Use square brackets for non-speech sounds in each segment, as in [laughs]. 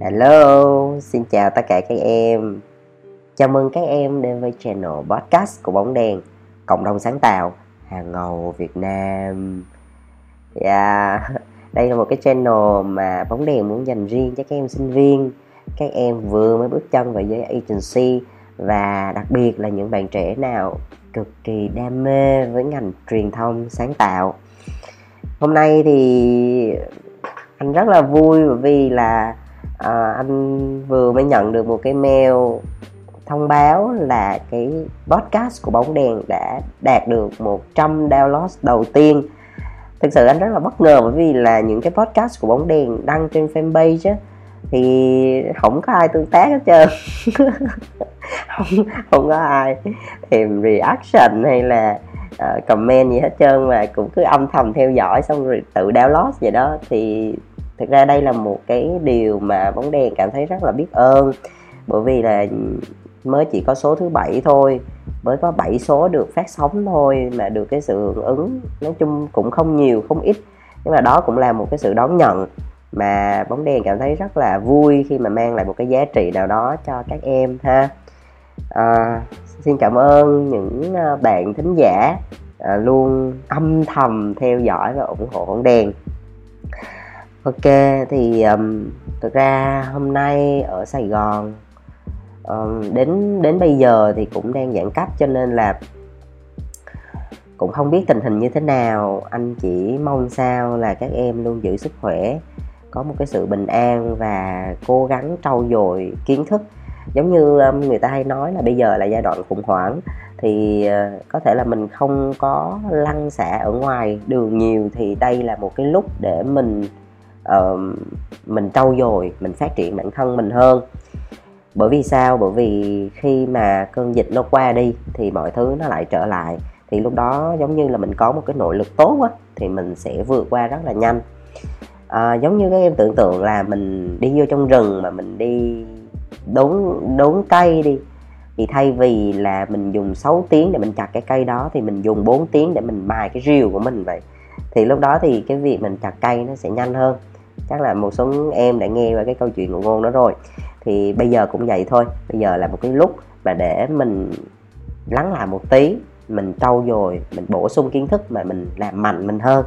Hello, xin chào tất cả các em. Chào mừng các em đến với channel podcast của Bóng Đèn, cộng đồng sáng tạo hàng ngầu Việt Nam. Yeah, đây là một cái channel mà Bóng Đèn muốn dành riêng cho các em sinh viên, các em vừa mới bước chân vào giới agency và đặc biệt là những bạn trẻ nào cực kỳ đam mê với ngành truyền thông sáng tạo. Hôm nay thì anh rất là vui bởi vì là à, anh vừa mới nhận được một cái mail thông báo là cái podcast của bóng đèn đã đạt được 100 download đầu tiên. Thực sự anh rất là bất ngờ bởi vì là những cái podcast của bóng đèn đăng trên fanpage á thì không có ai tương tác hết trơn. [laughs] Không không có ai thèm reaction hay là uh, comment gì hết trơn mà cũng cứ âm thầm theo dõi xong rồi tự download vậy đó. Thì thực ra đây là một cái điều mà bóng đèn cảm thấy rất là biết ơn. Bởi vì là mới chỉ có số thứ bảy thôi mới có 7 số được phát sóng thôi mà được cái sự hưởng ứng nói chung cũng không nhiều không ít. Nhưng mà đó cũng là một cái sự đón nhận mà bóng đèn cảm thấy rất là vui khi mà mang lại một cái giá trị nào đó cho các em ha. À, xin cảm ơn những à, bạn thính giả à, luôn âm thầm theo dõi và ủng hộ bóng đèn ok thì um, thực ra hôm nay ở sài gòn um, đến đến bây giờ thì cũng đang giãn cách cho nên là cũng không biết tình hình như thế nào. Anh chỉ mong sao là các em luôn giữ sức khỏe có một cái sự bình an và cố gắng trau dồi kiến thức. Giống như um, người ta hay nói là bây giờ là giai đoạn khủng hoảng thì uh, có thể là mình không có lăn xả ở ngoài đường nhiều thì đây là một cái lúc để mình uh, mình trau dồi mình phát triển bản thân mình hơn. Bởi vì sao? Bởi vì khi mà cơn dịch nó qua đi thì mọi thứ nó lại trở lại. Thì lúc đó giống như là mình có một cái nội lực tốt á thì mình sẽ vượt qua rất là nhanh. À, giống như các em tưởng tượng là mình đi vô trong rừng mà mình đi đốn đốn cây đi thì thay vì là mình dùng 6 tiếng để mình chặt cái cây đó thì mình dùng 4 tiếng để mình mài cái rìu của mình vậy. Thì lúc đó thì cái việc mình chặt cây nó sẽ nhanh hơn chắc là một số em đã nghe qua cái câu chuyện của ngôn đó rồi. Thì bây giờ cũng vậy thôi. Bây giờ là một cái lúc mà để mình lắng lại một tí mình trau dồi mình bổ sung kiến thức mà mình làm mạnh mình hơn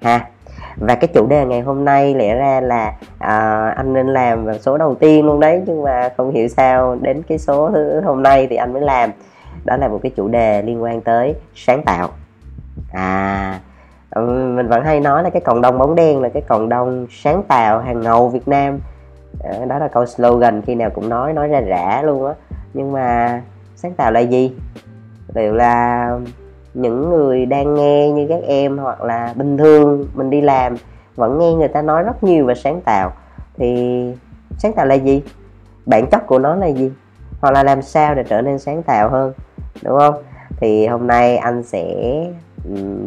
ha. Và cái chủ đề ngày hôm nay lẽ ra là à, anh nên làm vào số đầu tiên luôn đấy nhưng mà không hiểu sao đến cái số thứ hôm nay thì anh mới làm. Đó là một cái chủ đề liên quan tới sáng tạo. À Ừ, mình vẫn hay nói là cái cộng đồng bóng đen là cái cộng đồng sáng tạo hàng ngầu Việt Nam. Ờ, đó là câu slogan khi nào cũng nói nói ra rã luôn á. Nhưng mà sáng tạo là gì? Liệu là những người đang nghe như các em hoặc là bình thường mình đi làm vẫn nghe người ta nói rất nhiều về sáng tạo. Thì sáng tạo là gì? Bản chất của nó là gì? Hoặc là làm sao để trở nên sáng tạo hơn, đúng không? Thì hôm nay anh sẽ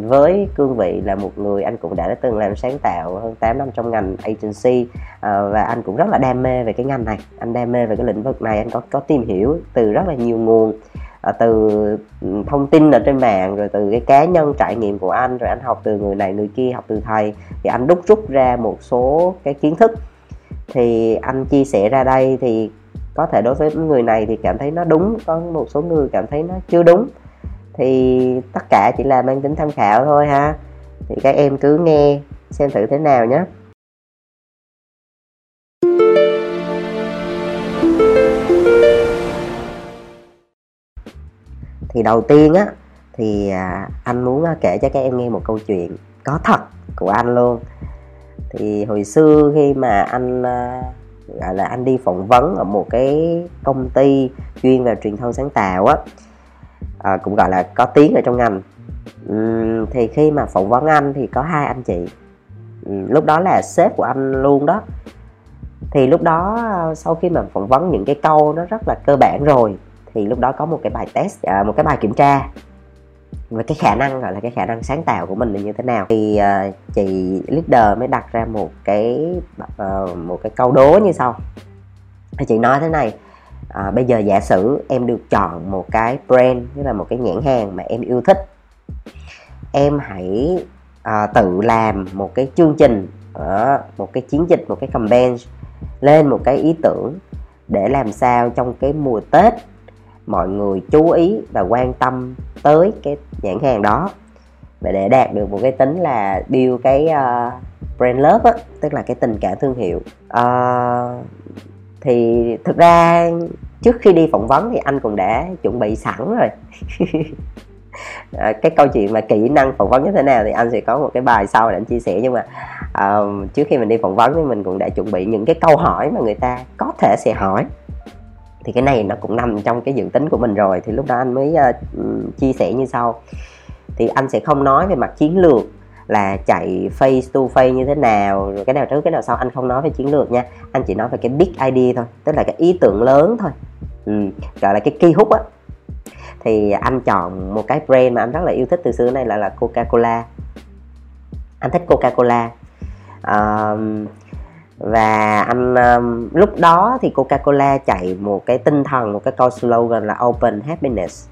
với cương vị là một người anh cũng đã từng làm sáng tạo hơn 8 năm trong ngành agency à, và anh cũng rất là đam mê về cái ngành này. Anh đam mê về cái lĩnh vực này, anh có có tìm hiểu từ rất là nhiều nguồn à, từ thông tin ở trên mạng, rồi từ cái cá nhân trải nghiệm của anh, rồi anh học từ người này người kia, học từ thầy. Thì anh đúc rút ra một số cái kiến thức. Thì anh chia sẻ ra đây thì có thể đối với người này thì cảm thấy nó đúng, có một số người cảm thấy nó chưa đúng thì tất cả chỉ là mang tính tham khảo thôi ha. Thì các em cứ nghe, xem thử thế nào nhé. Thì đầu tiên á, thì à, anh muốn à, kể cho các em nghe một câu chuyện có thật của anh luôn. Thì hồi xưa khi mà anh à, gọi là anh đi phỏng vấn ở một cái công ty chuyên về truyền thông sáng tạo á à, cũng gọi là có tiếng ở trong ngành. Uhm, thì khi mà phỏng vấn anh thì có hai anh chị. Uhm, lúc đó là sếp của anh luôn đó. Thì lúc đó ờ, sau khi mà phỏng vấn những cái câu nó rất là cơ bản rồi thì lúc đó có một cái bài test à, một cái bài kiểm tra. Về cái khả năng gọi là cái khả năng sáng tạo của mình là như thế nào. Thì uh, chị leader mới đặt ra một cái uh, một cái câu đố như sau. Thì chị nói thế này à, bây giờ giả sử em được chọn một cái brand tức là một cái nhãn hàng mà em yêu thích em hãy à, tự làm một cái chương trình ở một cái chiến dịch một cái campaign lên một cái ý tưởng để làm sao trong cái mùa tết mọi người chú ý và quan tâm tới cái nhãn hàng đó. Và để đạt được một cái tính là build cái uh, brand love á tức là cái tình cảm thương hiệu. Uh, thì thực ra trước khi đi phỏng vấn thì anh cũng đã chuẩn bị sẵn rồi. À, [laughs] cái câu chuyện mà kỹ năng phỏng vấn như thế nào thì anh sẽ có một cái bài sau để anh chia sẻ nhưng mà uh, trước khi mình đi phỏng vấn thì mình cũng đã chuẩn bị những cái câu hỏi mà người ta có thể sẽ hỏi. Thì cái này nó cũng nằm trong cái dự tính của mình rồi thì lúc đó anh mới uh, chia sẻ như sau. Thì anh sẽ không nói về mặt chiến lược là chạy face to face như thế nào rồi cái nào trước cái nào sau anh không nói về chiến lược nha. Anh chỉ nói về cái big idea thôi tức là cái ý tưởng lớn thôi. Ừ, gọi là cái key hút á. Thì anh chọn một cái brand mà anh rất là yêu thích từ xưa này là là Coca Cola anh thích Coca Cola um, và anh um, lúc đó thì Coca Cola chạy một cái tinh thần một cái câu slogan là open happiness.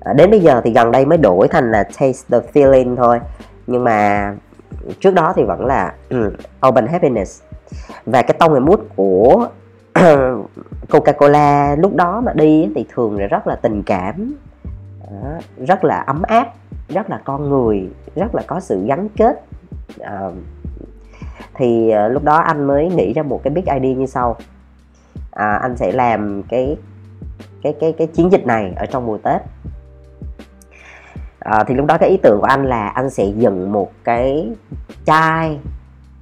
Ờ, đến bây giờ thì gần đây mới đổi thành là taste the feeling thôi nhưng mà trước đó thì vẫn là ừ, open happiness. Và cái tông mút của [clears throat] Coca-Cola lúc đó mà đi thì thường là rất là tình cảm rất là ấm áp rất là con người rất là có sự gắn kết. Ờ, thì ờ, lúc đó anh mới nghĩ ra một cái big idea như sau. À, anh sẽ làm cái cái cái cái chiến dịch này ở trong mùa tết à, thì lúc đó cái ý tưởng của anh là anh sẽ dựng một cái chai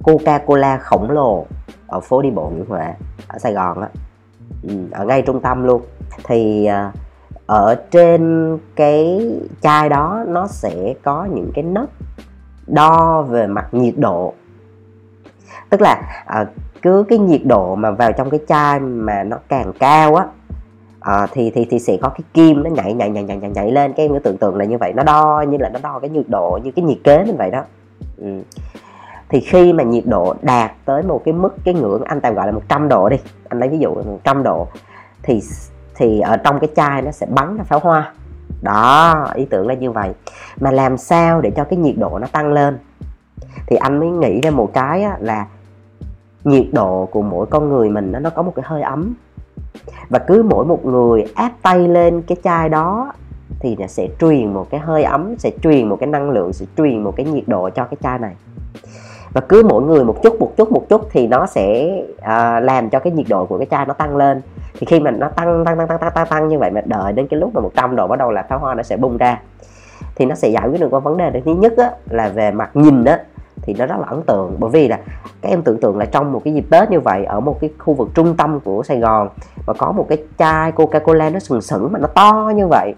coca cola khổng lồ ở phố đi bộ nguyễn huệ ở sài gòn á. Ừ, ở ngay trung tâm luôn. Thì ờ, ở trên cái chai đó nó sẽ có những cái nấc đo về mặt nhiệt độ. Tức là à, cứ cái nhiệt độ mà vào trong cái chai mà nó càng cao á à, thì thì thì sẽ có cái kim nó nhảy nhảy nhảy nhảy nhảy, nhảy lên. Cái em cứ tưởng tượng là như vậy. Nó đo như là nó đo cái nhiệt độ như cái nhiệt kế như vậy đó. Ừ. thì khi mà nhiệt độ đạt tới một cái mức cái ngưỡng anh tạm gọi là 100 độ đi. Anh lấy ví dụ là 100 độ thì thì ở trong cái chai nó sẽ bắn ra pháo hoa. Đó ý tưởng là như vậy. Mà làm sao để cho cái nhiệt độ nó tăng lên? Thì anh mới nghĩ ra một cái á, là nhiệt độ của mỗi con người mình nó nó có một cái hơi ấm và cứ mỗi một người áp tay lên cái chai đó thì nó sẽ truyền một cái hơi ấm sẽ truyền một cái năng lượng sẽ truyền một cái nhiệt độ cho cái chai này. Và cứ mỗi người một chút một chút một chút thì nó sẽ uh, làm cho cái nhiệt độ của cái chai nó tăng lên. Thì khi mà nó tăng tăng tăng tăng tăng tăng, tăng như vậy mà đợi đến cái lúc mà 100 độ bắt đầu là pháo hoa nó sẽ bung ra. Thì nó sẽ giải quyết được cái vấn đề thứ nhất á, là về mặt nhìn á thì nó rất là ấn tượng. Bởi vì là các em tưởng tượng là trong một cái dịp tết như vậy ở một cái khu vực trung tâm của sài gòn và có một cái chai coca cola nó sừng sững mà nó to như vậy.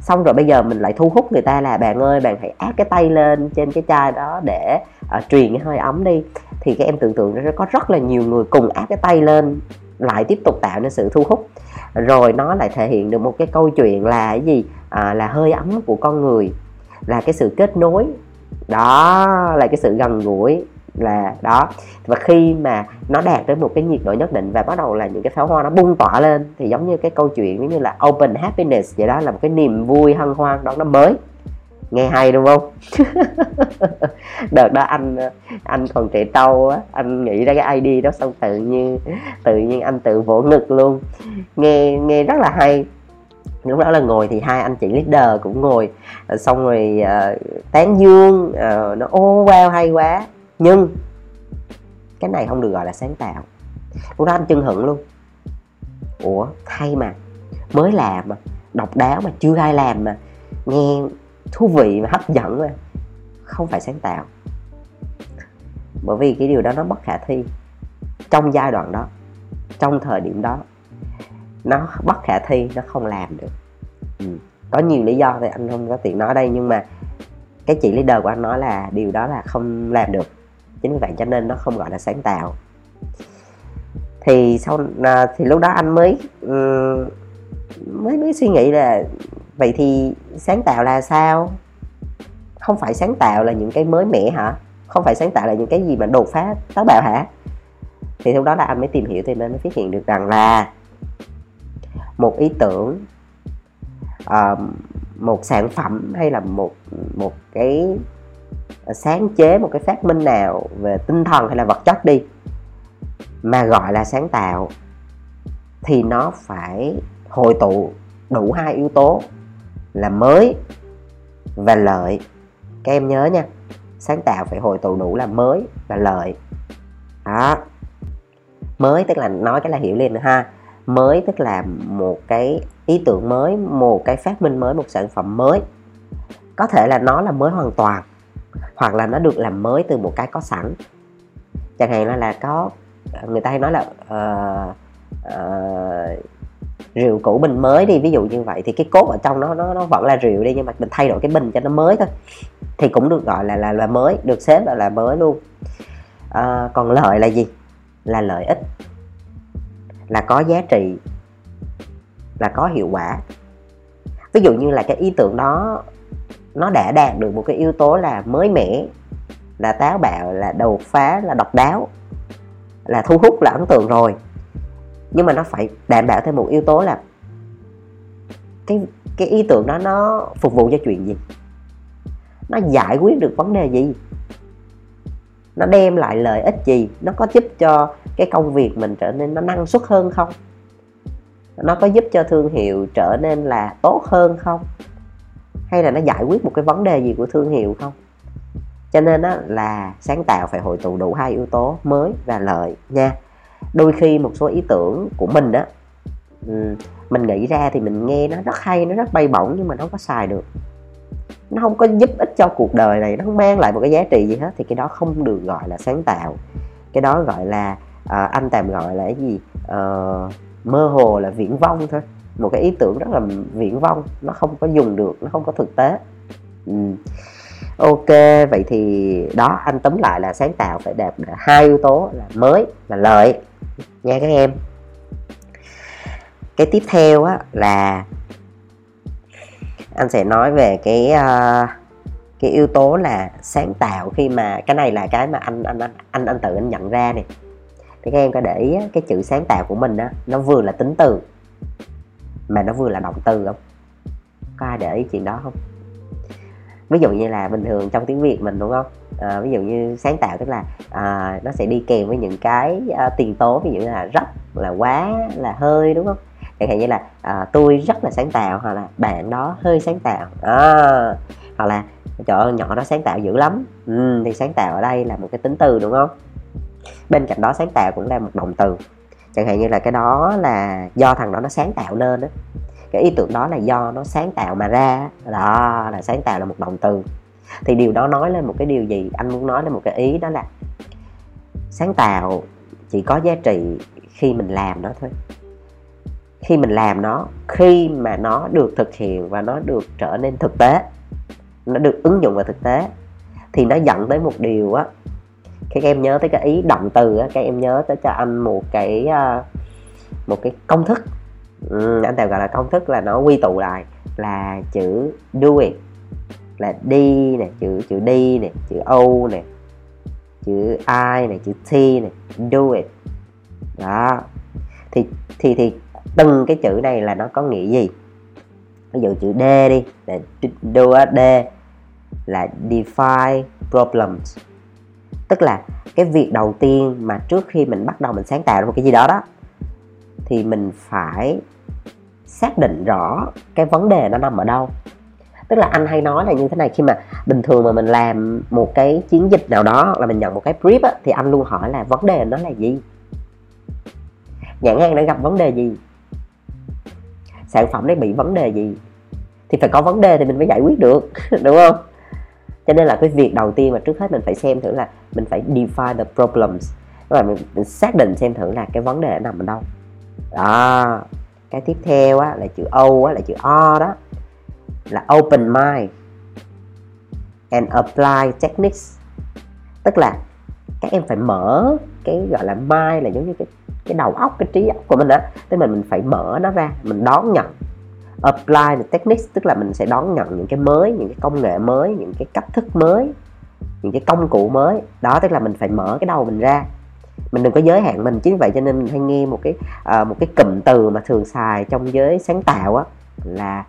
Xong rồi bây giờ mình lại thu hút người ta là bạn ơi bạn hãy áp cái tay lên trên cái chai đó để uh, truyền cái hơi ấm đi. Thì các em tưởng tượng nó có rất là nhiều người cùng áp cái tay lên lại tiếp tục tạo nên sự thu hút. Rồi nó lại thể hiện được một cái câu chuyện là cái gì? À, là hơi ấm của con người là cái sự kết nối đó, là cái sự gần gũi, là đó. Và khi mà nó đạt đến một cái nhiệt độ nhất định và bắt đầu là những cái pháo hoa nó bung tỏa lên, thì giống như cái câu chuyện giống như là open happiness vậy đó, là một cái niềm vui hân hoan, đó nó mới. Nghe hay đúng không? [laughs] Đợt đó anh anh còn trẻ trâu á, anh nghĩ ra cái id đó xong tự nhiên tự nhiên anh tự vỗ ngực luôn. Nghe nghe rất là hay lúc đó là ngồi thì hai anh chị leader cũng ngồi. Ờ, xong rồi uh, tán dương uh, nó ô wow hay quá. Nhưng cái này không được gọi là sáng tạo. Lúc đó anh chân hận luôn. Ủa hay mà mới làm mà độc đáo mà chưa ai làm mà nghe thú vị mà hấp dẫn mà. Không phải sáng tạo. Bởi vì cái điều đó nó bất khả thi. Trong giai đoạn đó trong thời điểm đó nó bất khả thi, nó không làm được. Ừ. có nhiều lý do thì anh không có tiện nói đây, nhưng mà cái chị leader của anh nói là điều đó là không làm được. Chính vì vậy cho nên nó không gọi là sáng tạo. Thì sau à, thì lúc đó anh mới ừ, mới mới suy nghĩ là vậy thì sáng tạo là sao? Không phải sáng tạo là những cái mới mẻ hả? Không phải sáng tạo là những cái gì mà đột phá táo bạo hả? Thì lúc đó là anh mới tìm hiểu thì nên mới phát hiện được rằng là một ý tưởng uh, một sản phẩm hay là một một cái ờ, sáng chế một cái phát minh nào về tinh thần hay là vật chất đi mà gọi là sáng tạo thì nó phải hội tụ đủ hai yếu tố là mới và lợi. Các em nhớ nha sáng tạo phải hội tụ đủ là mới và lợi. Đó. Mới tức là nói cái là hiểu liền nữa ha mới tức là một cái ý tưởng mới một cái phát minh mới một sản phẩm mới. Có thể là nó là mới hoàn toàn hoặc là nó được làm mới từ một cái có sẵn. Chẳng hạn là, là có người ta hay nói là uh, uh, rượu cũ bình mới đi ví dụ như vậy thì cái cốt ở trong nó nó nó vẫn là rượu đi nhưng mà mình thay đổi cái bình cho nó mới thôi. Thì cũng được gọi là là là mới được xếp là là mới luôn. À, còn lợi là gì? Là lợi ích là có giá trị, là có hiệu quả. Ví dụ như là cái ý tưởng đó, nó đã đạt được một cái yếu tố là mới mẻ, là táo bạo, là đột phá, là độc đáo, là thu hút, là ấn tượng rồi. Nhưng mà nó phải đảm bảo thêm một yếu tố là cái cái ý tưởng đó nó phục vụ cho chuyện gì? Nó giải quyết được vấn đề gì? Nó đem lại lợi ích gì? Nó có giúp cho cái công việc mình trở nên nó năng suất hơn không? Nó có giúp cho thương hiệu trở nên là tốt hơn không? Hay là nó giải quyết một cái vấn đề gì của thương hiệu không? Cho nên đó là sáng tạo phải hội tụ đủ hai yếu tố, mới và lợi nha. Đôi khi một số ý tưởng của mình đó mình nghĩ ra thì mình nghe nó rất hay, nó rất bay bổng nhưng mà nó không có xài được. Nó không có giúp ích cho cuộc đời này, nó không mang lại một cái giá trị gì hết thì cái đó không được gọi là sáng tạo. Cái đó gọi là à, anh tạm gọi là cái gì? À, mơ hồ là viễn vong thôi. Một cái ý tưởng rất là viễn vong. Nó không có dùng được nó không có thực tế. Ừ. ok vậy thì đó anh tóm lại là sáng tạo phải đạt hai yếu tố là mới và lợi. Nha các em. Cái tiếp theo á là anh sẽ nói về cái uh, cái yếu tố là sáng tạo khi mà cái này là cái mà anh anh anh anh, anh tự anh nhận ra này thì các em có để ý cái chữ sáng tạo của mình á nó vừa là tính từ mà nó vừa là động từ không? Có ai để ý chuyện đó không? Ví dụ như là bình thường trong tiếng việt mình đúng không? À, ví dụ như sáng tạo tức là à, nó sẽ đi kèm với những cái à, tiền tố ví dụ như là rất là quá là hơi đúng không? Chẳng hạn như là à, tôi rất là sáng tạo hoặc là bạn đó hơi sáng tạo. À, hoặc là trời nhỏ đó sáng tạo dữ lắm. Ừ, thì sáng tạo ở đây là một cái tính từ đúng không? Bên cạnh đó, sáng tạo cũng là một động từ. Chẳng hạn như là cái đó là do thằng đó nó sáng tạo nên đó cái ý tưởng đó là do nó sáng tạo mà ra đó, là sáng tạo là một động từ. Thì điều đó nói lên một cái điều gì? Anh muốn nói lên một cái ý đó là sáng tạo chỉ có giá trị khi mình làm nó thôi. Khi mình làm nó, khi mà nó được thực hiện và nó được trở nên thực tế, nó được ứng dụng vào thực tế, thì nó dẫn tới một điều á các em nhớ tới cái ý động từ á các em nhớ tới cho anh một cái à, một cái công thức. Ừ, anh tèo gọi là công thức là nó quy tụ lại là chữ do it là đi nè chữ chữ đi nè chữ o nè chữ i nè chữ t nè do it. Đó. Thì thì thì từng cái chữ này là nó có nghĩa gì? Ví dụ chữ d đi là do d là define problems tức là cái việc đầu tiên mà trước khi mình bắt đầu mình sáng tạo ra một cái gì đó đó thì mình phải xác định rõ cái vấn đề nó nằm ở đâu. Tức là anh hay nói là như thế này khi mà bình thường mà mình làm một cái chiến dịch nào đó là mình nhận một cái brief á, thì anh luôn hỏi là vấn đề nó là gì? Nhãn hàng đã gặp vấn đề gì? Sản phẩm đấy bị vấn đề gì? Thì phải có vấn đề thì mình mới giải quyết được [laughs] đúng không? Cho nên là cái việc đầu tiên mà trước hết mình phải xem thử là mình phải define the problems. Và mình, mình xác định xem thử là cái vấn đề nằm ở đâu. Đó. Cái tiếp theo á, là chữ O á, là chữ O đó. Là open mind and apply techniques. Tức là các em phải mở cái gọi là mind là giống như cái cái đầu óc cái trí óc của mình á. Tức là mình phải mở nó ra mình đón nhận apply the techniques tức là mình sẽ đón nhận những cái mới những cái công nghệ mới những cái cách thức mới những cái công cụ mới. Đó tức là mình phải mở cái đầu mình ra. Mình đừng có giới hạn mình. Chính vậy cho nên mình hay nghe một cái uh, một cái cụm từ mà thường xài trong giới sáng tạo á là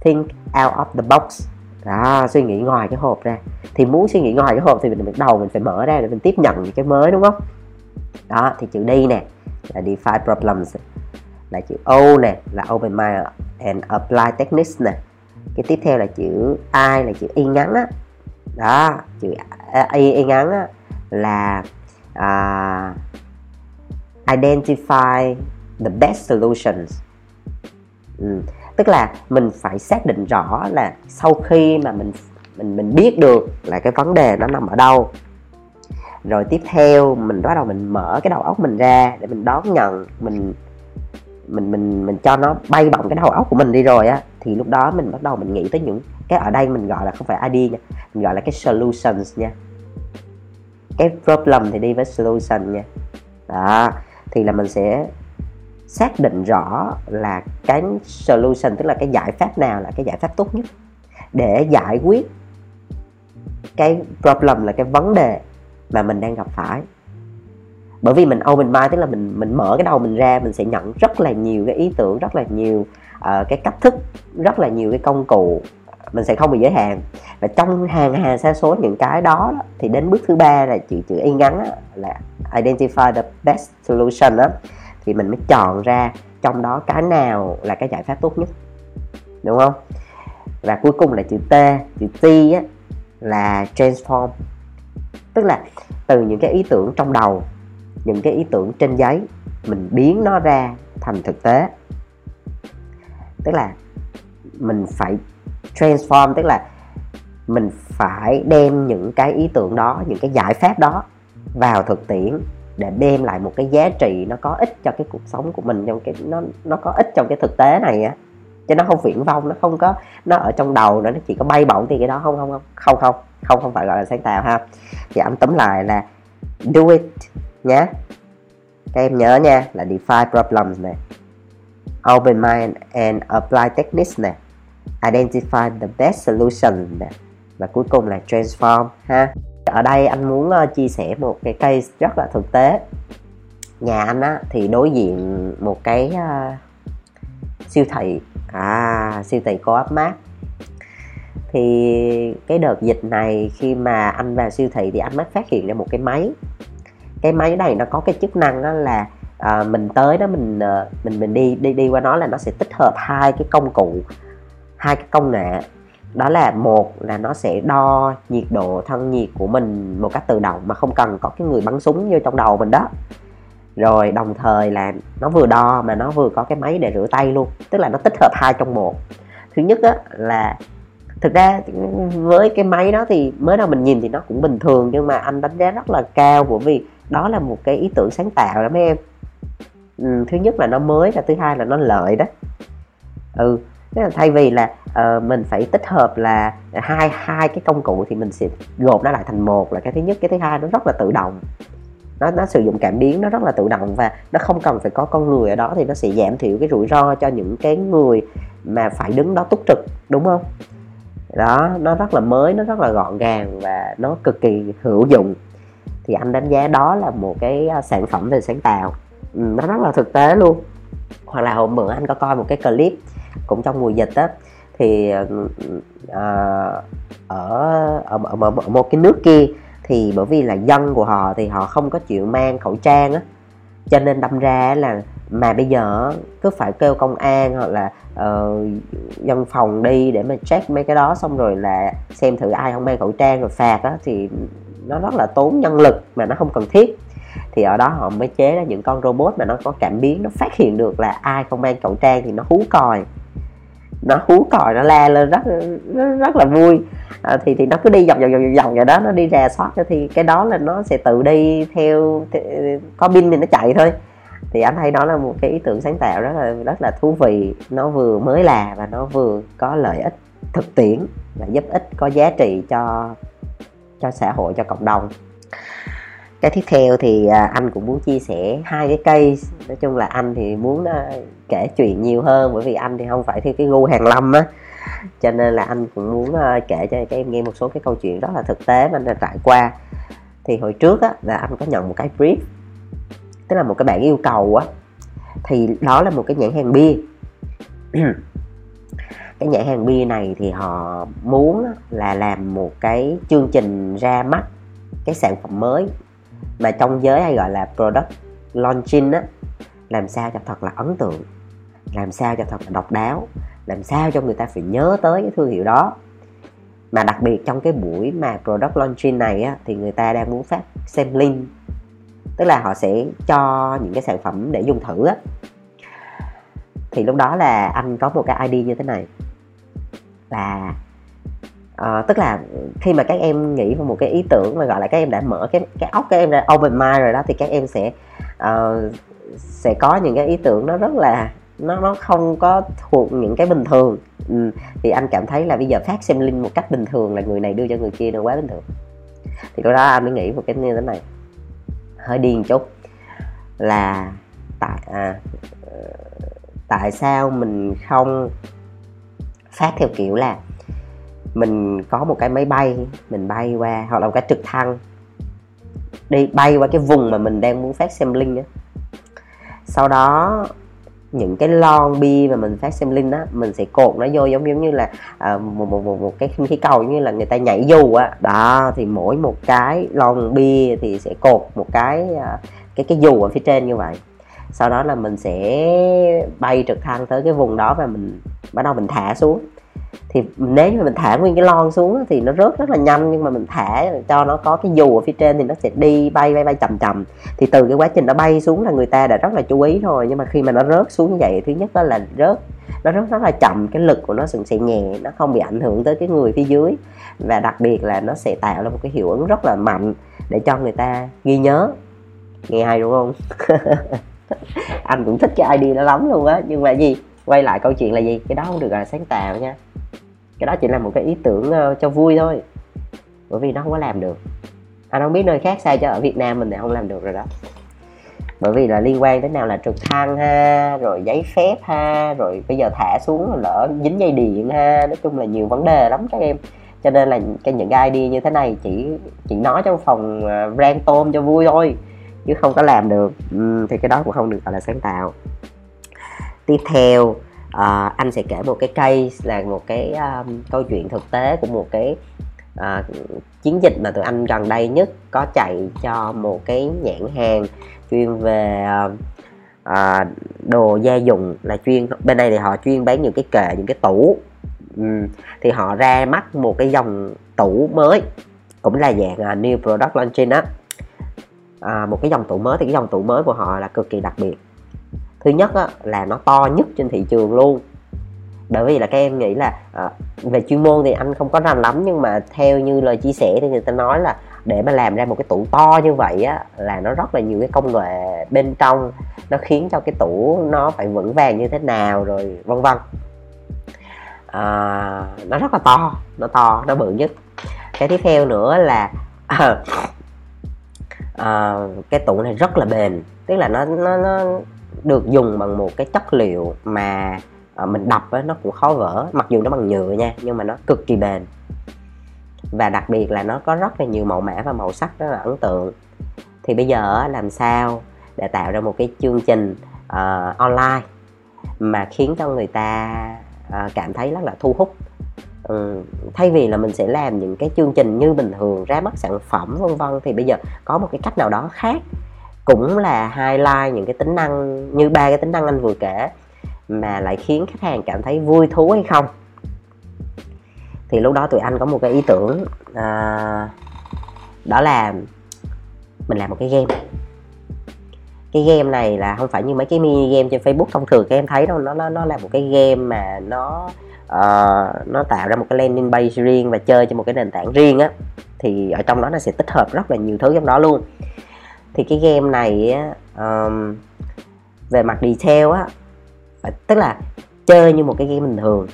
think out of the box. Đó suy nghĩ ngoài cái hộp ra. Thì muốn suy nghĩ ngoài cái hộp thì mình bắt đầu mình phải mở ra để mình tiếp nhận những cái mới đúng không? Đó thì chữ D nè là define problems. Là chữ O nè là open mind and apply techniques nè cái tiếp theo là chữ I là chữ y ngắn á. Đó chữ y, y ngắn á là uh, identify the best solutions. Ừ. tức là mình phải xác định rõ là sau khi mà mình mình mình biết được là cái vấn đề nó nằm ở đâu. Rồi tiếp theo mình bắt đầu mình mở cái đầu óc mình ra để mình đón nhận mình mình mình mình cho nó bay bổng cái đầu óc của mình đi rồi á, thì lúc đó mình bắt đầu mình nghĩ tới những cái ở đây mình gọi là không phải ID nha, mình gọi là cái solutions nha. Cái problem thì đi với solution nha. Đó, thì là mình sẽ xác định rõ là cái solution tức là cái giải pháp nào là cái giải pháp tốt nhất để giải quyết cái problem là cái vấn đề mà mình đang gặp phải bởi vì mình open mind tức là mình mình mở cái đầu mình ra mình sẽ nhận rất là nhiều cái ý tưởng rất là nhiều uh, cái cách thức rất là nhiều cái công cụ. Mình sẽ không bị giới hạn. Và trong hàng hà sa số những cái đó, đó thì đến bước thứ ba là chữ chữ y ngắn đó, là identify the best solution đó thì mình mới chọn ra trong đó cái nào là cái giải pháp tốt nhất. Đúng không? Và cuối cùng là chữ T chữ T á, là transform. Tức là từ những cái ý tưởng trong đầu những cái ý tưởng trên giấy, mình biến nó ra thành thực tế. Tức là mình phải transform, tức là mình phải đem những cái ý tưởng đó, những cái giải pháp đó vào thực tiễn để đem lại một cái giá trị nó có ích cho cái cuộc sống của mình, trong cái, nó nó có ích trong cái thực tế này á. Chứ nó không viễn vông, nó không có, nó ở trong đầu nữa nó chỉ có bay bổng thì cái đó không không không không không không không phải gọi là sáng tạo ha. Thì anh tóm lại là do it nhé. Các em nhớ nha là define problems này. Open mind and apply techniques này, identify the best solution này. Và cuối cùng là transform ha. Ở đây anh muốn uh, chia sẻ một cái case rất là thực tế. Nhà anh á thì đối diện một cái uh, siêu thị. À siêu thị có áp mát. thì cái đợt dịch này khi mà anh vào siêu thị thì anh mới phát hiện ra một cái máy cái máy này nó có cái chức năng đó là à, mình tới đó mình ờ, mình mình đi đi đi qua nó là nó sẽ tích hợp hai cái công cụ hai cái công nghệ. Đó là một là nó sẽ đo nhiệt độ thân nhiệt của mình một cách tự động mà không cần có cái người bắn súng vô trong đầu mình đó. Rồi đồng thời là nó vừa đo mà nó vừa có cái máy để rửa tay luôn tức là nó tích hợp hai trong một. Thứ nhất á là thực ra với cái máy đó thì mới đầu mình nhìn thì nó cũng bình thường nhưng mà anh đánh giá rất là cao bởi vì đó là một cái ý tưởng sáng tạo đó mấy em. Ừ, thứ nhất là nó mới và thứ hai là nó lợi đó. Ừ Thế là thay vì là uh, mình phải tích hợp là hai hai cái công cụ thì mình sẽ gộp nó lại thành một là cái thứ nhất cái thứ hai nó rất là tự động. Nó nó sử dụng cảm biến nó rất là tự động và nó không cần phải có con người ở đó thì nó sẽ giảm thiểu cái rủi ro cho những cái người mà phải đứng đó túc trực đúng không? Đó nó rất là mới nó rất là gọn gàng và nó cực kỳ hữu dụng thì anh đánh giá đó là một cái ờ, sản phẩm về sáng tạo. Ừ, nó rất là thực tế luôn. Hoặc là hôm bữa anh có coi một cái clip cũng trong mùa dịch á thì uh, ở, ở, ở, ở một cái nước kia thì bởi vì là dân của họ thì họ không có chịu mang khẩu trang á. Cho nên đâm ra là mà bây giờ cứ phải kêu công an hoặc là uh, dân phòng đi để mà check mấy cái đó xong rồi là xem thử ai không mang khẩu trang rồi phạt á thì nó rất là tốn nhân lực mà nó không cần thiết. Thì ở đó họ mới chế ra những con robot mà nó có cảm biến nó phát hiện được là ai không mang khẩu trang thì nó hú còi. Nó hú còi nó la lên rất rất, rất là vui. À, thì thì nó cứ đi vòng vòng vòng vòng vậy đó nó đi rà soát thì cái đó là nó sẽ tự đi theo có pin thì nó chạy thôi. Thì anh thấy đó là một cái ý tưởng sáng tạo rất là rất là thú vị. Nó vừa mới là và nó vừa có lợi ích thực tiễn và giúp ích có giá trị cho cho xã hội, cho cộng đồng. Cái tiếp theo thì à, anh cũng muốn chia sẻ hai cái cây. Nói chung là anh thì muốn à, kể chuyện nhiều hơn, bởi vì anh thì không phải theo cái gu hàng lâm á. Cho nên là anh cũng muốn à, kể cho các em nghe một số cái câu chuyện rất là thực tế mà anh đã trải qua. Thì hồi trước á, là anh có nhận một cái brief, tức là một cái bản yêu cầu á. Thì đó là một cái nhãn hàng bia cái nhãn hàng bia này thì họ muốn là làm một cái chương trình ra mắt cái sản phẩm mới mà trong giới hay gọi là product launching á làm sao cho thật là ấn tượng làm sao cho thật là độc đáo làm sao cho người ta phải nhớ tới cái thương hiệu đó. Mà đặc biệt trong cái buổi mà product launching này á, thì người ta đang muốn phát sampling tức là họ sẽ cho những cái sản phẩm để dùng thử á. Thì lúc đó là anh có một cái ID như thế này là uh, ờ, tức là khi mà các em nghĩ vào một cái ý tưởng mà gọi là các em đã mở cái cái óc các em đã open mind rồi đó thì các em sẽ uh, sẽ có những cái ý tưởng nó rất là nó nó không có thuộc những cái bình thường. Ừ. thì anh cảm thấy là bây giờ phát xem link một cách bình thường là người này đưa cho người kia nó quá bình thường. Thì lúc đó anh mới nghĩ một cái như thế này. Hơi điên chút. Là tại à, ờ, tại sao mình không phát theo kiểu là mình có một cái máy bay mình bay qua hoặc là một cái trực thăng đi bay qua cái vùng mà mình đang muốn phát sampling á. Sau đó những cái lon bi mà mình phát xem link á mình sẽ cột nó vô giống giống như là à, một, một, một, một cái [laughs] khí cầu như là người ta nhảy dù á. Đó thì mỗi một cái lon bi thì sẽ cột một cái à, cái cái dù ở phía trên như vậy sau đó là mình sẽ bay trực thăng tới cái vùng đó và mình bắt đầu mình thả xuống. Thì nếu như mình thả nguyên cái lon xuống thì nó rớt rất là nhanh, nhưng mà mình thả cho nó có cái dù ở phía trên thì nó sẽ đi bay bay bay chậm chậm. Thì từ cái quá trình nó bay xuống là người ta đã rất là chú ý rồi, nhưng mà khi mà nó rớt xuống như vậy, thứ nhất đó là rớt, nó rất rất là chậm, cái lực của nó sẽ nhẹ, nó không bị ảnh hưởng tới cái người phía dưới. Và đặc biệt là nó sẽ tạo ra một cái hiệu ứng rất là mạnh để cho người ta ghi nhớ. Nghe hay đúng không? [laughs] [laughs] anh cũng thích cái ID đó lắm luôn á. Nhưng mà gì? Quay lại câu chuyện là gì? Cái đó không được là sáng tạo nha. Cái đó chỉ là một cái ý tưởng uh, cho vui thôi. Bởi vì nó không có làm được. Anh không biết nơi khác sao cho ở việt nam mình thì không làm được rồi đó. Bởi vì là liên quan tới nào là trực thăng ha rồi giấy phép ha rồi bây giờ thả xuống lỡ dính dây điện ha. Nói chung là nhiều vấn đề lắm các em. Cho nên là cái những cái idea như thế này chỉ chỉ nói trong phòng ờ, uh, tôm cho vui thôi chứ không có làm được. Uhm, thì cái đó cũng không được gọi là sáng tạo. Tiếp theo uh, anh sẽ kể một cái case là một cái um, câu chuyện thực tế của một cái uh, chiến dịch mà tụi anh gần đây nhất có chạy cho một cái nhãn hàng chuyên về uh, uh, đồ gia dụng là chuyên bên đây thì họ chuyên bán những cái kệ những cái tủ. Uhm, thì họ ra mắt một cái dòng tủ mới cũng là dạng uh, new product launching á à, một cái dòng tủ mới thì cái dòng tủ mới của họ là cực kỳ đặc biệt. Thứ nhất á, là nó to nhất trên thị trường luôn. Bởi vì là các em nghĩ là à, về chuyên môn thì anh không có rành lắm nhưng mà theo như lời chia sẻ thì người ta nói là để mà làm ra một cái tủ to như vậy á là nó rất là nhiều cái công nghệ bên trong. Nó khiến cho cái tủ nó phải vững vàng như thế nào rồi vân vân. À, nó rất là to nó to nó bự nhất. Cái tiếp theo nữa là à, à, cái tủ này rất là bền. Tức là nó nó nó được dùng bằng một cái chất liệu mà à, mình đập ấy, nó cũng khó vỡ. Mặc dù nó bằng nhựa nha nhưng mà nó cực kỳ bền. Và đặc biệt là nó có rất là nhiều màu mã và màu sắc rất là ấn tượng. Thì bây giờ làm sao để tạo ra một cái chương trình uh, online mà khiến cho người ta uh, cảm thấy rất là thu hút? Ừ, thay vì là mình sẽ làm những cái chương trình như bình thường ra mắt sản phẩm vân vân thì bây giờ có một cái cách nào đó khác. Cũng là highlight những cái tính năng như ba cái tính năng anh vừa kể mà lại khiến khách hàng cảm thấy vui thú hay không. Thì lúc đó tụi anh có một cái ý tưởng à, đó là mình làm một cái game. Cái game này là không phải như mấy cái mini game trên Facebook thông thường các em thấy đâu nó nó nó là một cái game mà nó uh, nó tạo ra một cái landing page riêng và chơi trên một cái nền tảng riêng á. Thì ở trong đó nó sẽ tích hợp rất là nhiều thứ trong đó luôn. Thì cái game này á um, về mặt detail á tức là chơi như một cái game bình thường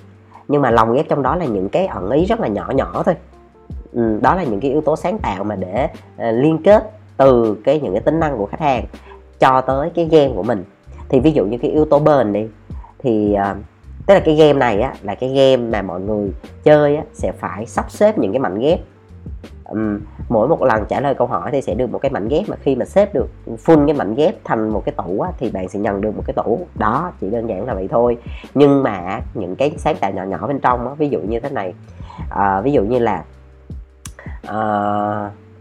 nhưng mà lòng ghép trong đó là những cái ẩn ý rất là nhỏ nhỏ thôi. Ừ, đó là những cái yếu tố sáng tạo mà để uh, liên kết từ cái những cái tính năng của khách hàng cho tới cái game của mình. Thì ví dụ như cái yếu tố bền đi thì uh, tức là cái game này á là cái game mà mọi người chơi á sẽ phải sắp xếp những cái mảnh ghép. Um, mỗi một lần trả lời câu hỏi thì sẽ được một cái mảnh ghép mà khi mà xếp được full cái mảnh ghép thành một cái tủ á, thì bạn sẽ nhận được một cái tủ. Đó chỉ đơn giản là vậy thôi. Nhưng mà những cái sáng tạo nhỏ nhỏ bên trong á, ví dụ như thế này. À, ví dụ như là à,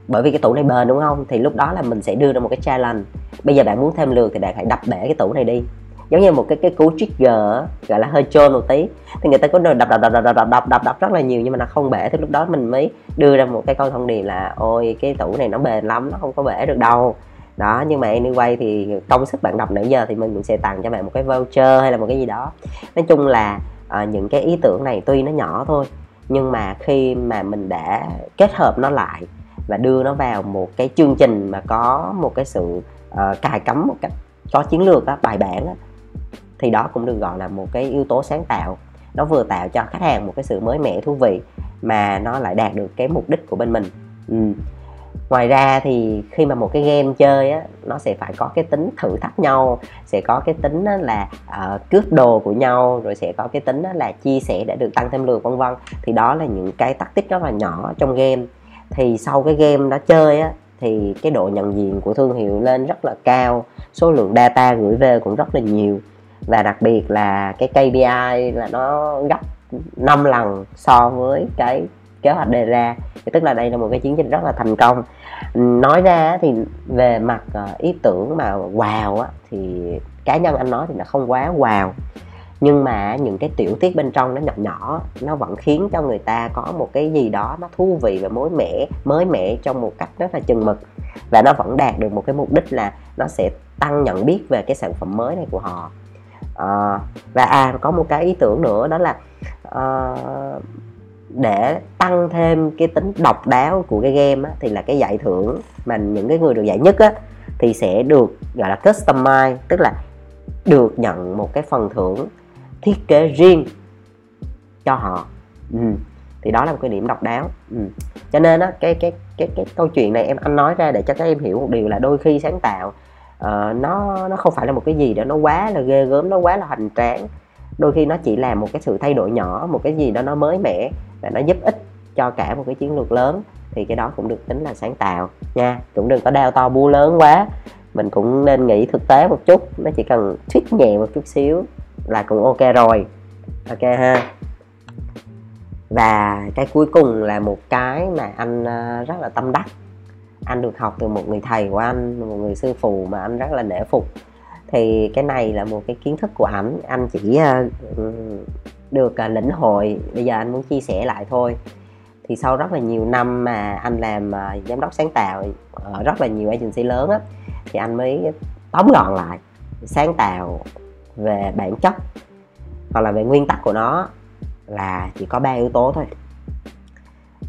bởi vì cái tủ này bền đúng không? Thì lúc đó là mình sẽ đưa ra một cái challenge. Bây giờ bạn muốn thêm lượt thì bạn hãy đập bể cái tủ này đi giống như một cái cái cú trigger gọi là hơi trôn một tí. Thì người ta có đập đập đập đập đập đập đập đập rất là nhiều nhưng mà nó không bể thì lúc đó mình mới đưa ra một cái câu thông điệp là ôi cái tủ này nó bền lắm nó không có bể được đâu. Đó nhưng mà anyway thì công sức bạn đọc nãy giờ thì mình cũng sẽ tặng cho bạn một cái voucher hay là một cái gì đó. Nói chung là à, những cái ý tưởng này tuy nó nhỏ thôi nhưng mà khi mà mình đã kết hợp nó lại và đưa nó vào một cái chương trình mà có một cái sự uh, cài cắm một cách có chiến lược á, bài bản á, thì đó cũng được gọi là một cái yếu tố sáng tạo. Nó vừa tạo cho khách hàng một cái sự mới mẻ thú vị mà nó lại đạt được cái mục đích của bên mình. Ừ. ngoài ra thì khi mà một cái game chơi á nó sẽ phải có cái tính thử thách nhau sẽ có cái tính là uh, cướp đồ của nhau rồi sẽ có cái tính là chia sẻ để được tăng thêm lượt vân vân. Thì đó là những cái tắc tích rất là nhỏ trong game. Thì sau cái game đó chơi á thì cái độ nhận diện của thương hiệu lên rất là cao số lượng data gửi về cũng rất là nhiều và đặc biệt là cái KPI là nó gấp 5 lần so với cái kế hoạch đề ra. Thì tức là đây là một cái chiến dịch rất là thành công. Nói ra thì về mặt ờ, ý tưởng mà wow á, thì cá nhân anh nói thì nó không quá wow. Nhưng mà những cái tiểu tiết bên trong nó nhỏ nhỏ, nó vẫn khiến cho người ta có một cái gì đó nó thú vị và mới mẻ mới mẻ trong một cách rất là chừng mực. Và nó vẫn đạt được một cái mục đích là nó sẽ tăng nhận biết về cái sản phẩm mới này của họ à, và à có một cái ý tưởng nữa đó là à, để tăng thêm cái tính độc đáo của cái game á, thì là cái giải thưởng mà những cái người được giải nhất á, thì sẽ được gọi là customize tức là được nhận một cái phần thưởng thiết kế riêng cho họ ừ. thì đó là một cái điểm độc đáo ừ. cho nên á cái cái cái cái câu chuyện này em anh nói ra để cho các em hiểu một điều là đôi khi sáng tạo uh, nó nó không phải là một cái gì đó nó quá là ghê gớm nó quá là hoành tráng. Đôi khi nó chỉ là một cái sự thay đổi nhỏ một cái gì đó nó mới mẻ và nó giúp ích cho cả một cái chiến lược lớn. Thì cái đó cũng được tính là sáng tạo nha. Cũng đừng có đeo to bu lớn quá. Mình cũng nên nghĩ thực tế một chút nó chỉ cần thuyết nhẹ một chút xíu là cũng ok rồi. Ok ha. Và cái cuối cùng là một cái mà anh ờ, rất là tâm đắc anh được học từ một người thầy của anh, một người sư phụ mà anh rất là nể phục. Thì cái này là một cái kiến thức của ảnh. Anh chỉ ờ, được ờ, lĩnh hội. Bây giờ anh muốn chia sẻ lại thôi. Thì sau rất là nhiều năm mà anh làm ờ, giám đốc sáng tạo ở rất là nhiều agency lớn á, thì anh mới tóm gọn lại sáng tạo về bản chất hoặc là về nguyên tắc của nó là chỉ có ba yếu tố thôi.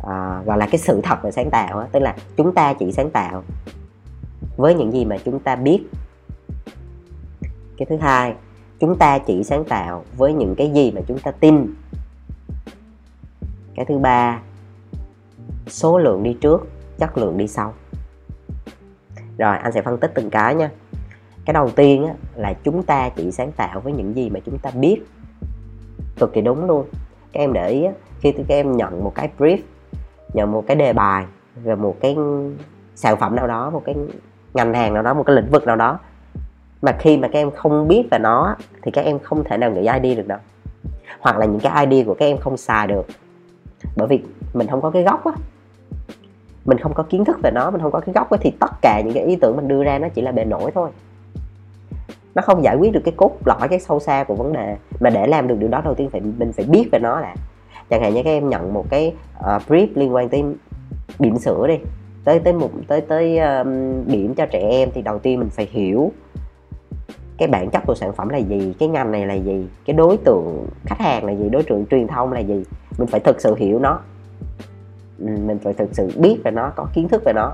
Ờ, à, gọi là cái sự thật về sáng tạo đó. tức là chúng ta chỉ sáng tạo với những gì mà chúng ta biết. Cái thứ hai chúng ta chỉ sáng tạo với những cái gì mà chúng ta tin. Cái thứ ba số lượng đi trước chất lượng đi sau. Rồi anh sẽ phân tích từng cái nha. Cái đầu tiên á, là chúng ta chỉ sáng tạo với những gì mà chúng ta biết. Cực kỳ đúng luôn. Các em để ý á, khi các em nhận một cái brief nhờ một cái đề bài rồi một cái sản phẩm nào đó, một cái ngành hàng nào đó, một cái lĩnh vực nào đó. Mà khi mà các em không biết về nó thì các em không thể nào nghĩ ID được đâu. Hoặc là những cái ID của các em không xài được. Bởi vì mình không có cái gốc á. Mình không có kiến thức về nó, mình không có cái gốc á, thì tất cả những cái ý tưởng mình đưa ra nó chỉ là bề nổi thôi. Nó không giải quyết được cái cốt lõi, cái sâu xa của vấn đề. Mà để làm được điều đó, đầu tiên phải, mình phải biết về nó là chẳng hạn như các em nhận một cái uh, brief liên quan tới bỉm sữa đi tới tới một tới tới um, điểm cho trẻ em thì đầu tiên mình phải hiểu cái bản chất của sản phẩm là gì cái ngành này là gì cái đối tượng khách hàng là gì đối tượng truyền thông là gì. Mình phải thực sự hiểu nó. Mình phải thực sự biết về nó có kiến thức về nó.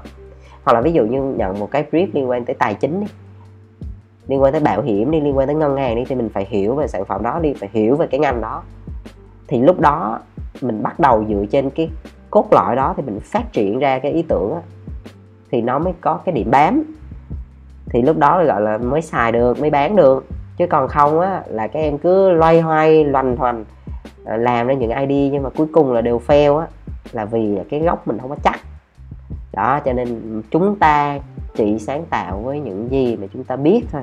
Hoặc là ví dụ như nhận một cái brief liên quan tới tài chính đi liên quan tới bảo hiểm đi liên quan tới ngân hàng đi thì mình phải hiểu về sản phẩm đó đi phải hiểu về cái ngành đó thì lúc đó mình bắt đầu dựa trên cái cốt lõi đó thì mình phát triển ra cái ý tưởng đó, thì nó mới có cái điểm bám. Thì lúc đó gọi là mới xài được mới bán được. Chứ còn không á là các em cứ loay hoay loành hoành ờ, làm ra những ID nhưng mà cuối cùng là đều fail á là vì cái gốc mình không có chắc. Đó cho nên chúng ta chỉ sáng tạo với những gì mà chúng ta biết thôi.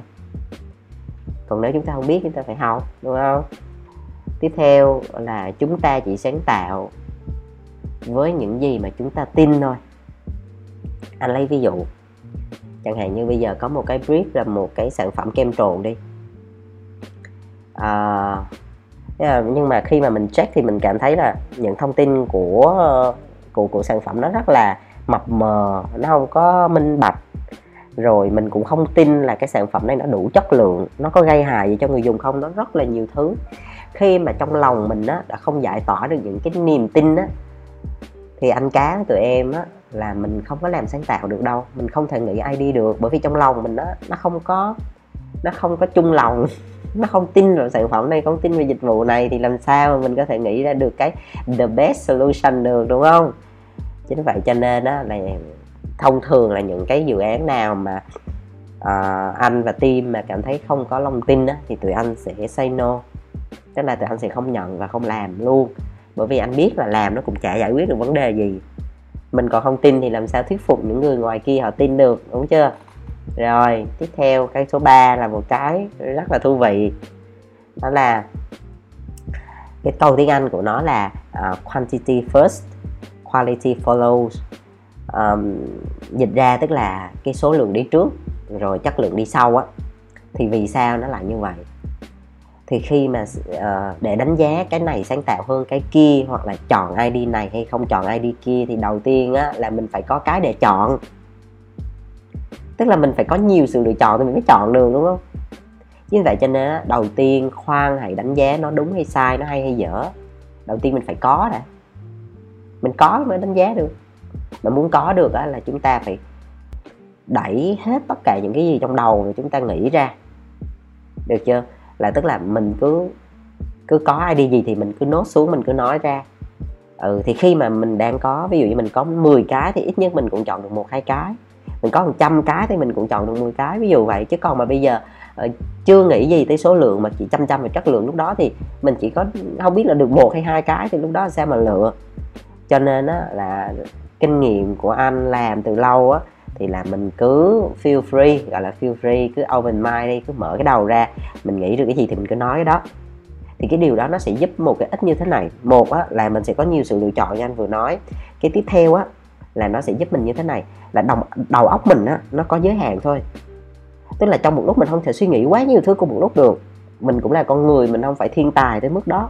Còn nếu chúng ta không biết chúng ta phải học đúng không? Tiếp theo là chúng ta chỉ sáng tạo với những gì mà chúng ta tin thôi. Anh lấy ví dụ chẳng hạn như bây giờ có một cái brief là một cái sản phẩm kem trộn đi. À, nhưng mà khi mà mình check thì mình cảm thấy là những thông tin của của của sản phẩm nó rất là mập mờ nó không có minh bạch. Rồi mình cũng không tin là cái sản phẩm này nó đủ chất lượng nó có gây hại gì cho người dùng không? Nó rất là nhiều thứ khi mà trong lòng mình á đã không giải tỏa được những cái niềm tin á thì anh cá tụi em á là mình không có làm sáng tạo được đâu. Mình không thể nghĩ ai đi được bởi vì trong lòng mình nó nó không có nó không có chung lòng. [laughs] Nó không tin vào sản phẩm này không tin vào dịch vụ này thì làm sao mà mình có thể nghĩ ra được cái the best solution được đúng không? Chính vậy cho nên á là thông thường là những cái dự án nào mà uh, anh và team mà cảm thấy không có lòng tin á, thì tụi anh sẽ say no tức là tụi anh sẽ không nhận và không làm luôn. Bởi vì anh biết là làm nó cũng chả giải quyết được vấn đề gì. Mình còn không tin thì làm sao thuyết phục những người ngoài kia họ tin được đúng chưa? Rồi tiếp theo cái số 3 là một cái rất là thú vị. Đó là cái câu tiếng Anh của nó là uh, quantity first quality follows. Um, dịch ra tức là cái số lượng đi trước rồi chất lượng đi sau á. Thì vì sao nó lại như vậy? Thì khi mà uh, để đánh giá cái này sáng tạo hơn cái kia hoặc là chọn ID này hay không chọn ID kia thì đầu tiên á là mình phải có cái để chọn. Tức là mình phải có nhiều sự lựa chọn thì mình mới chọn được đúng không? Như vậy cho nên á, đầu tiên khoan hãy đánh giá nó đúng hay sai nó hay hay dở. Đầu tiên mình phải có đã. Mình có mới đánh giá được. Mà muốn có được á, là chúng ta phải đẩy hết tất cả những cái gì trong đầu mà chúng ta nghĩ ra. Được chưa? Là tức là mình cứ cứ có ID gì thì mình cứ nốt xuống, mình cứ nói ra. Ừ thì khi mà mình đang có, ví dụ như mình có 10 cái thì ít nhất mình cũng chọn được một, hai cái. Mình có 100 cái thì mình cũng chọn được 10 cái, ví dụ vậy. Chứ còn mà bây giờ ờ, chưa nghĩ gì tới số lượng mà chỉ chăm chăm về chất lượng lúc đó thì mình chỉ có, không biết là được một hay hai cái thì lúc đó sao mà lựa. Cho nên á là kinh nghiệm của anh làm từ lâu á thì là mình cứ feel free gọi là feel free cứ open mind đi cứ mở cái đầu ra mình nghĩ được cái gì thì mình cứ nói cái đó. Thì cái điều đó nó sẽ giúp một cái ít như thế này. Một á, là mình sẽ có nhiều sự lựa chọn như anh vừa nói. Cái tiếp theo á là nó sẽ giúp mình như thế này là đầu đầu óc mình á nó có giới hạn thôi. Tức là trong một lúc mình không thể suy nghĩ quá nhiều thứ cùng một lúc được mình cũng là con người mình không phải thiên tài tới mức đó.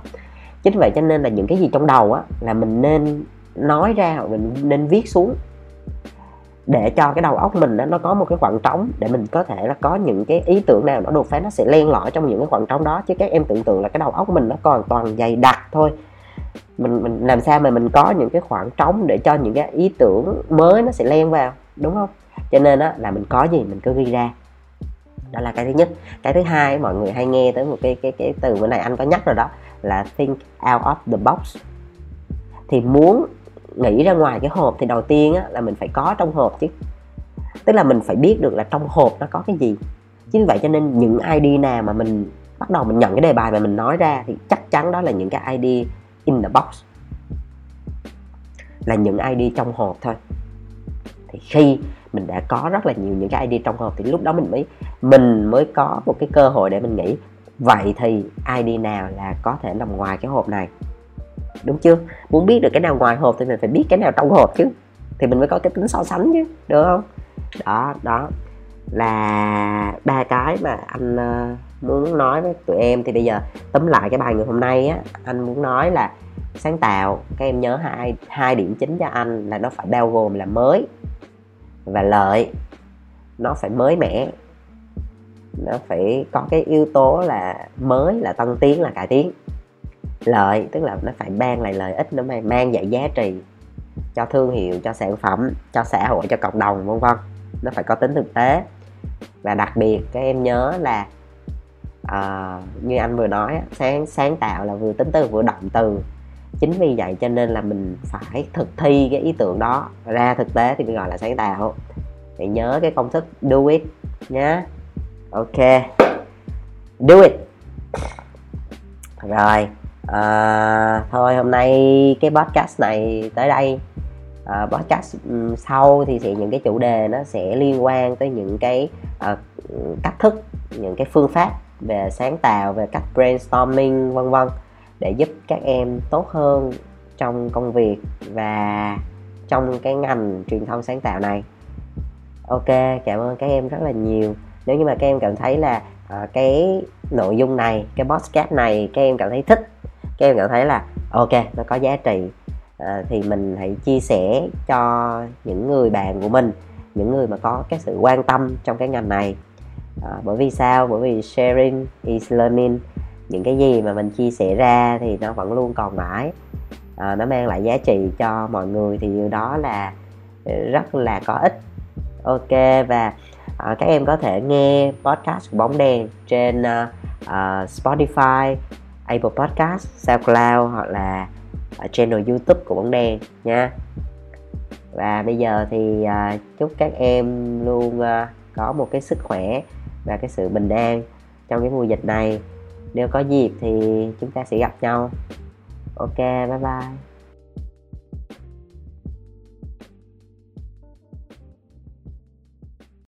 Chính vậy cho nên là những cái gì trong đầu á là mình nên nói ra hoặc mình nên viết xuống để cho cái đầu óc mình đó, nó có một cái khoảng trống để mình có thể là có những cái ý tưởng nào nó đột phá nó sẽ len lỏi trong những cái khoảng trống đó. Chứ các em tưởng tượng là cái đầu óc mình nó còn toàn dày đặc thôi. Mình mình làm sao mà mình có những cái khoảng trống để cho những cái ý tưởng mới nó sẽ len vào đúng không? Cho nên á là mình có gì mình cứ ghi ra. Đó là cái thứ nhất. Cái thứ hai mọi người hay nghe tới một cái cái cái từ bữa này anh có nhắc rồi đó là think out of the box. Thì muốn nghĩ ra ngoài cái hộp thì đầu tiên á, là mình phải có trong hộp chứ. Tức là mình phải biết được là trong hộp nó có cái gì. Chính vậy cho nên những id nào mà mình bắt đầu mình nhận cái đề bài mà mình nói ra thì chắc chắn đó là những cái id in the box. Là những id trong hộp thôi. Thì khi mình đã có rất là nhiều những cái id trong hộp thì lúc đó mình mới mình mới có một cái cơ hội để mình nghĩ. Vậy thì id nào là có thể nằm ngoài cái hộp này? Đúng chưa? Muốn biết được cái nào ngoài hộp thì mình phải biết cái nào trong hộp chứ. Thì mình mới có cái tính so sánh chứ, được không? Đó đó. Là ba cái mà anh ờ, muốn nói với tụi em. Thì bây giờ tóm lại cái bài ngày hôm nay á, anh muốn nói là sáng tạo, các em nhớ hai hai điểm chính cho anh là nó phải bao gồm là mới và lợi. Nó phải mới mẻ. Nó phải có cái yếu tố là mới là tăng tiến là cải tiến lợi tức là nó phải mang lại lợi ích nó mang mang lại giá trị cho thương hiệu cho sản phẩm cho xã hội cho cộng đồng vân vân. Nó phải có tính thực tế. Và đặc biệt các em nhớ là uh, như anh vừa nói sáng sáng tạo là vừa tính từ vừa động từ. Chính vì vậy cho nên là mình phải thực thi cái ý tưởng đó. Ra thực tế thì mình gọi là sáng tạo. Thì nhớ cái công thức do it nhé ok. Do it. Rồi à, thôi hôm nay cái podcast này tới đây. À, podcast sau thì sẽ những cái chủ đề nó sẽ liên quan tới những cái uh, cách thức những cái phương pháp về sáng tạo về cách brainstorming vân vân để giúp các em tốt hơn trong công việc và trong cái ngành truyền thông sáng tạo này. Ok cảm ơn các em rất là nhiều. Nếu như mà các em cảm thấy là uh, cái nội dung này cái podcast này các em cảm thấy thích các em cảm thấy là ok nó có giá trị. À, thì mình hãy chia sẻ cho những người bạn của mình những người mà có cái sự quan tâm trong cái ngành này. À, bởi vì sao? Bởi vì sharing is learning. Những cái gì mà mình chia sẻ ra thì nó vẫn luôn còn mãi. À, nó mang lại giá trị cho mọi người thì điều đó là rất là có ích. Ok và à, các em có thể nghe podcast của bóng đèn trên uh, uh, Spotify, Apple Podcast, SoundCloud hoặc là ở channel YouTube của bóng đèn nha. Và bây giờ thì uh, chúc các em luôn uh, có một cái sức khỏe và cái sự bình an trong cái mùa dịch này. Nếu có dịp thì chúng ta sẽ gặp nhau. Ok bye bye.